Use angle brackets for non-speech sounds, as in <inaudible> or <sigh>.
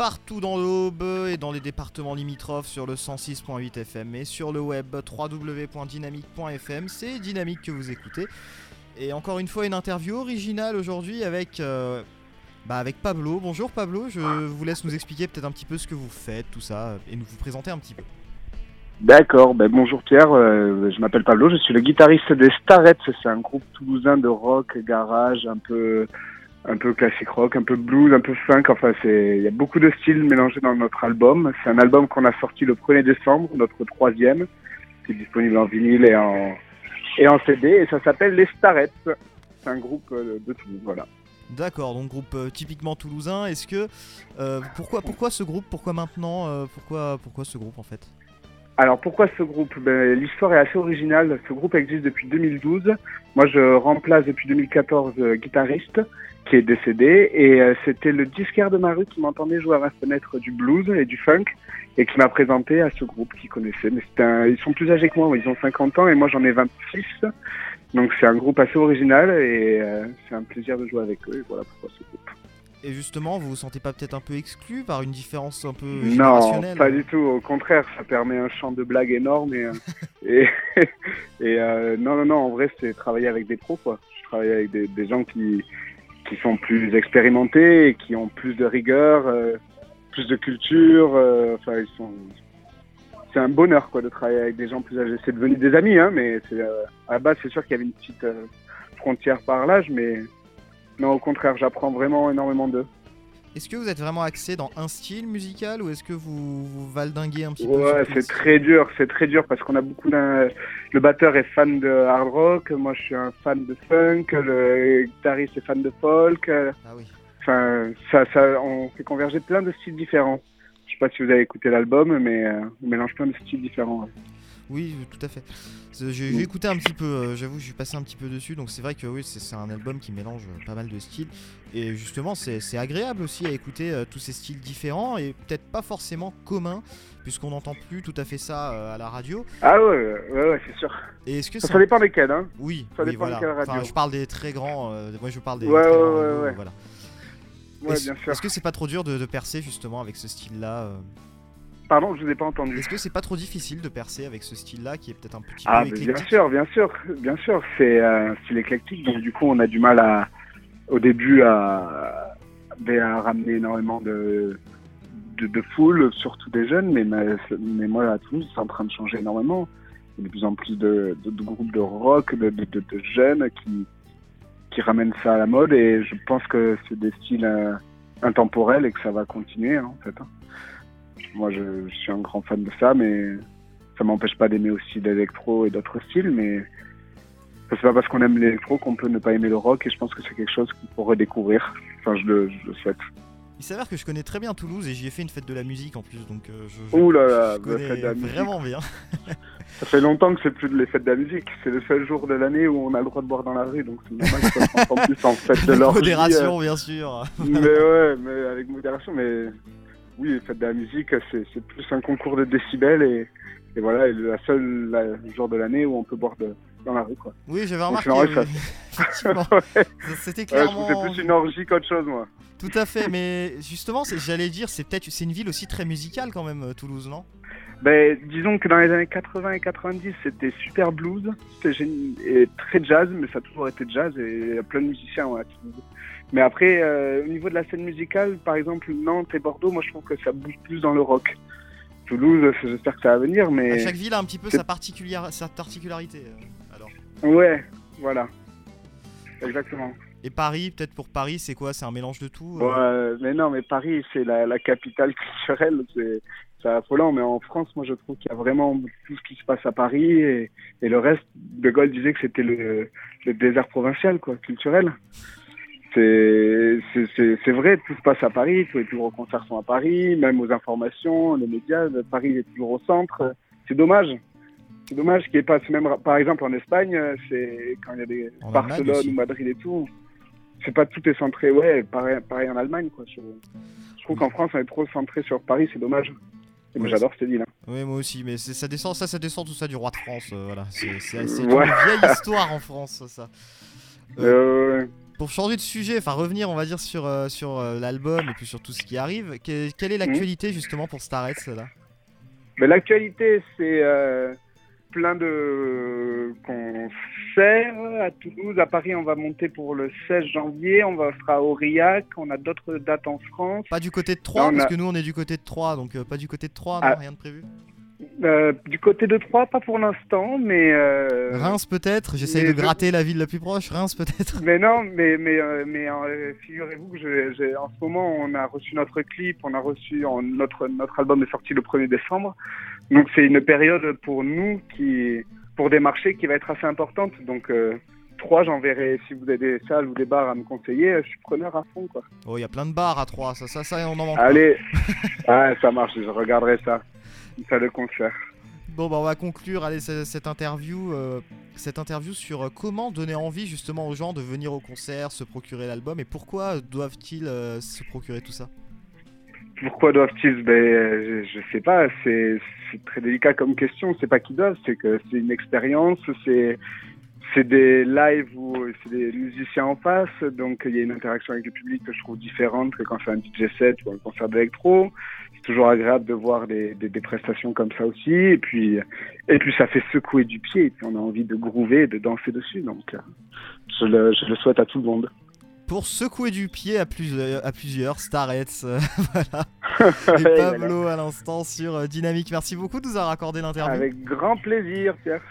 partout dans l'Aube et dans les départements limitrophes sur le 106.8 FM et sur le web www.dynamique.fm. C'est Dynamique que vous écoutez. Et encore une fois, une interview originale aujourd'hui avec, euh, bah avec Pablo. Bonjour Pablo, je vous laisse nous expliquer peut-être un petit peu ce que vous faites, tout ça, et nous vous présenter un petit peu. D'accord, ben bonjour Pierre, euh, je m'appelle Pablo, je suis le guitariste des Starets, c'est un groupe toulousain de rock, garage, un peu un peu classique rock, un peu blues, un peu funk. Enfin, c'est il y a beaucoup de styles mélangés dans notre album. C'est un album qu'on a sorti le 1er décembre, notre troisième, qui est disponible en vinyle et en et en CD. Et ça s'appelle Les Starets. C'est un groupe euh, de Toulouse, voilà. D'accord, donc groupe euh, typiquement toulousain. Est-ce que euh, pourquoi pourquoi ce groupe? Pourquoi maintenant Pourquoi pourquoi ce groupe en fait? Alors pourquoi ce groupe? Ben, L'histoire est assez originale. Ce groupe existe depuis 2012. Moi je remplace depuis 2014 guitariste qui est décédé. Et euh, c'était le disquaire de ma rue qui m'entendait jouer à ma fenêtre du blues et du funk et qui m'a présenté à ce groupe qu'il connaissait. Mais ils sont plus âgés que moi, ils ont 50 ans et moi j'en ai 26. Donc c'est un groupe assez original et euh, c'est un plaisir de jouer avec eux. Et voilà pourquoi ce groupe. Et justement, vous vous sentez pas peut-être un peu exclu par une différence un peu Non, pas du tout. Au contraire, ça permet un champ de blagues énorme et, euh, et, <laughs> non, non, non. En vrai, c'est travailler avec des pros, quoi. Je travaille avec des, des gens qui qui sont plus expérimentés et qui ont plus de rigueur, euh, plus de culture. Euh, enfin, ils sont. C'est un bonheur quoi de travailler avec des gens plus âgés. C'est devenu des amis, hein, mais euh, à la base c'est sûr qu'il y avait une petite frontière par l'âge, mais non, au contraire, j'apprends vraiment énormément d'eux. Est-ce que vous êtes vraiment axé dans un style musical ou est-ce que vous, vous valdinguez un petit peu Ouais, c'est très dur, c'est très dur parce qu'on a beaucoup d'un. Le batteur est fan de hard rock, moi je suis un fan de funk, le guitariste est fan de folk. Ah oui. Enfin, ça, ça, on fait converger plein de styles différents. Je sais pas si vous avez écouté l'album, mais euh, on mélange plein de styles différents. Oui, tout à fait. J'ai écouté un petit peu, euh, j'avoue, je suis passé un petit peu dessus, donc c'est vrai que oui, c'est un album qui mélange euh, pas mal de styles. Et justement, c'est agréable aussi à écouter euh, tous ces styles différents et peut-être pas forcément communs, puisqu'on n'entend plus tout à fait ça à la radio. Ah ouais, ouais, ouais c'est sûr. Et est-ce que ça, dépend desquels, hein Oui, ça dépend voilà. radio. je parle des très grands, moi je parle des. Ouais, très ouais, ouais, ouais. Voilà. Ouais, Est-ce que c'est pas trop dur de, de, percer justement avec ce style-là Pardon, je vous ai pas entendu. Est-ce que c'est pas trop difficile de percer avec ce style-là qui est peut-être un petit ah, peu éclectique Bien sûr, bien sûr, bien sûr. C'est un style éclectique, donc du coup on a du mal à, au début à, à ramener énormément de, de, de, foule, surtout des jeunes, mais, mais moi à Toulouse c'est en train de changer énormément. Il y a de plus en plus de, de groupes de rock, de, jeunes qui, qui ramènent ça à la mode et je pense que c'est des styles euh, intemporels et que ça va continuer hein, en fait. Hein. Moi, je, suis un grand fan de ça, mais ça m'empêche pas d'aimer aussi l'électro et d'autres styles, mais c'est pas parce qu'on aime l'électro qu'on peut ne pas aimer le rock, et je pense que c'est quelque chose qu'il faut redécouvrir. Enfin, je le, souhaite. Il s'avère que je connais très bien Toulouse et j'y ai fait une fête de la musique en plus, donc euh, je, Ouh là là, fête de la musique. vraiment bien. <laughs> Ça fait longtemps que c'est plus de les fêtes de la musique. C'est le seul jour de l'année où on a le droit de boire dans la rue, donc c'est normal que ça plus en fête de <laughs> l'orgie. Modération, bien sûr. mais ouais, mais avec modération, mais oui, fête de la musique, c'est plus un concours de décibels et, et voilà, et la seule jour de l'année où on peut boire de, dans la rue. Quoi. Oui, j'avais remarqué. <laughs> <laughs> C'était clairement. c'est plus une orgie qu'autre chose, moi. Tout à fait, mais justement, j'allais dire, c'est peut-être c'est une ville aussi très musicale quand même, euh, Toulouse, non? Ben, disons que dans les années 80 et 90, c'était super blues, c'était et très jazz, mais ça a toujours été jazz et il y a plein de musiciens Toulouse. Mais après, euh, au niveau de la scène musicale, par exemple, Nantes et Bordeaux, moi je trouve que ça bouge plus dans le rock. Toulouse, j'espère que ça va venir, mais... chaque ville a un petit peu sa, particulière, sa particularité, euh, alors. Ouais, voilà. Exactement. Et Paris, peut-être pour Paris, c'est quoi? C'est un mélange de tout euh? Ouais, mais non, mais Paris, c'est la, la, capitale culturelle, c'est affolant, mais en France, moi je trouve qu'il y a vraiment tout ce qui se passe à Paris, et, et le reste, De Gaulle disait que c'était le, le désert provincial, quoi, culturel c'est vrai, tout se passe à Paris, tous les plus gros concerts sont à Paris, même aux informations, les médias, Paris est toujours au centre. C'est dommage. C'est dommage qu'il n'y ait pas, même, par exemple en Espagne, c'est quand il y a des Barcelone ou Madrid et tout, c'est pas tout est centré, ouais, pareil, pareil en Allemagne, quoi. Je, trouve qu'en France, on est trop centré sur Paris, c'est dommage. Moi j'adore ville. Hein. Oui, moi aussi, mais ça descend, ça, ça descend tout ça du roi de France, euh, voilà. C'est une vieille <laughs> histoire en France, ça. Euh, pour changer de sujet, enfin revenir, on va dire, sur, euh, sur euh, l'album et puis sur tout ce qui arrive, que- quelle est l'actualité justement pour Starets là? Mais l'actualité, c'est euh, plein de concerts à Toulouse. À Paris, on va monter pour le 16 janvier. On va sera à Aurillac. On a d'autres dates en France. Pas du côté de Troyes, parce a- que nous on est du côté de Troyes, donc euh, pas du côté de Troyes, non, Ah. rien de prévu. Euh, du côté de Troyes, pas pour l'instant, mais. euh, Reims peut-être, j'essaye de je- gratter la ville la plus proche, Reims peut-être. Mais non, mais mais mais figurez-vous que je- en ce moment on a reçu notre clip, on a reçu en- notre notre album est sorti le 1er décembre, donc c'est une période pour nous qui pour des marchés qui va être assez importante. Donc euh, trois, j'enverrai si vous avez des salles ou des bars à me conseiller, je suis preneur à fond quoi. Oh, il y a plein de bars à Troyes, ça, ça, ça, on en manque. Allez, <laughs> ouais, ça marche, je regarderai ça, une salle de concert. Bon, bah, on va conclure allez, ce- cette interview, euh, cette interview sur euh, comment donner envie justement aux gens de venir au concert, se procurer l'album et pourquoi doivent-ils euh, se procurer tout ça? Pourquoi doivent-ils ben, je, je sais pas, c'est très délicat comme question. C'est pas qu'ils doivent, c'est que c'est une expérience, c'est c'est des lives où c'est des musiciens en face, donc il y a une interaction avec le public que je trouve différente que quand c'est un DJ set ou un concert d'électro. C'est toujours agréable de voir des, des, des prestations comme ça aussi, et puis et puis ça fait secouer du pied, et puis on a envie de groover, de danser dessus, donc euh, je le, je le souhaite à tout le monde. Pour secouer du pied à plusieurs, à plusieurs Starets, euh, <laughs> voilà. <laughs> Et Et Pablo à l'instant sur euh, Dynamique. Merci beaucoup de nous avoir accordé l'interview. Avec grand plaisir, Pierre.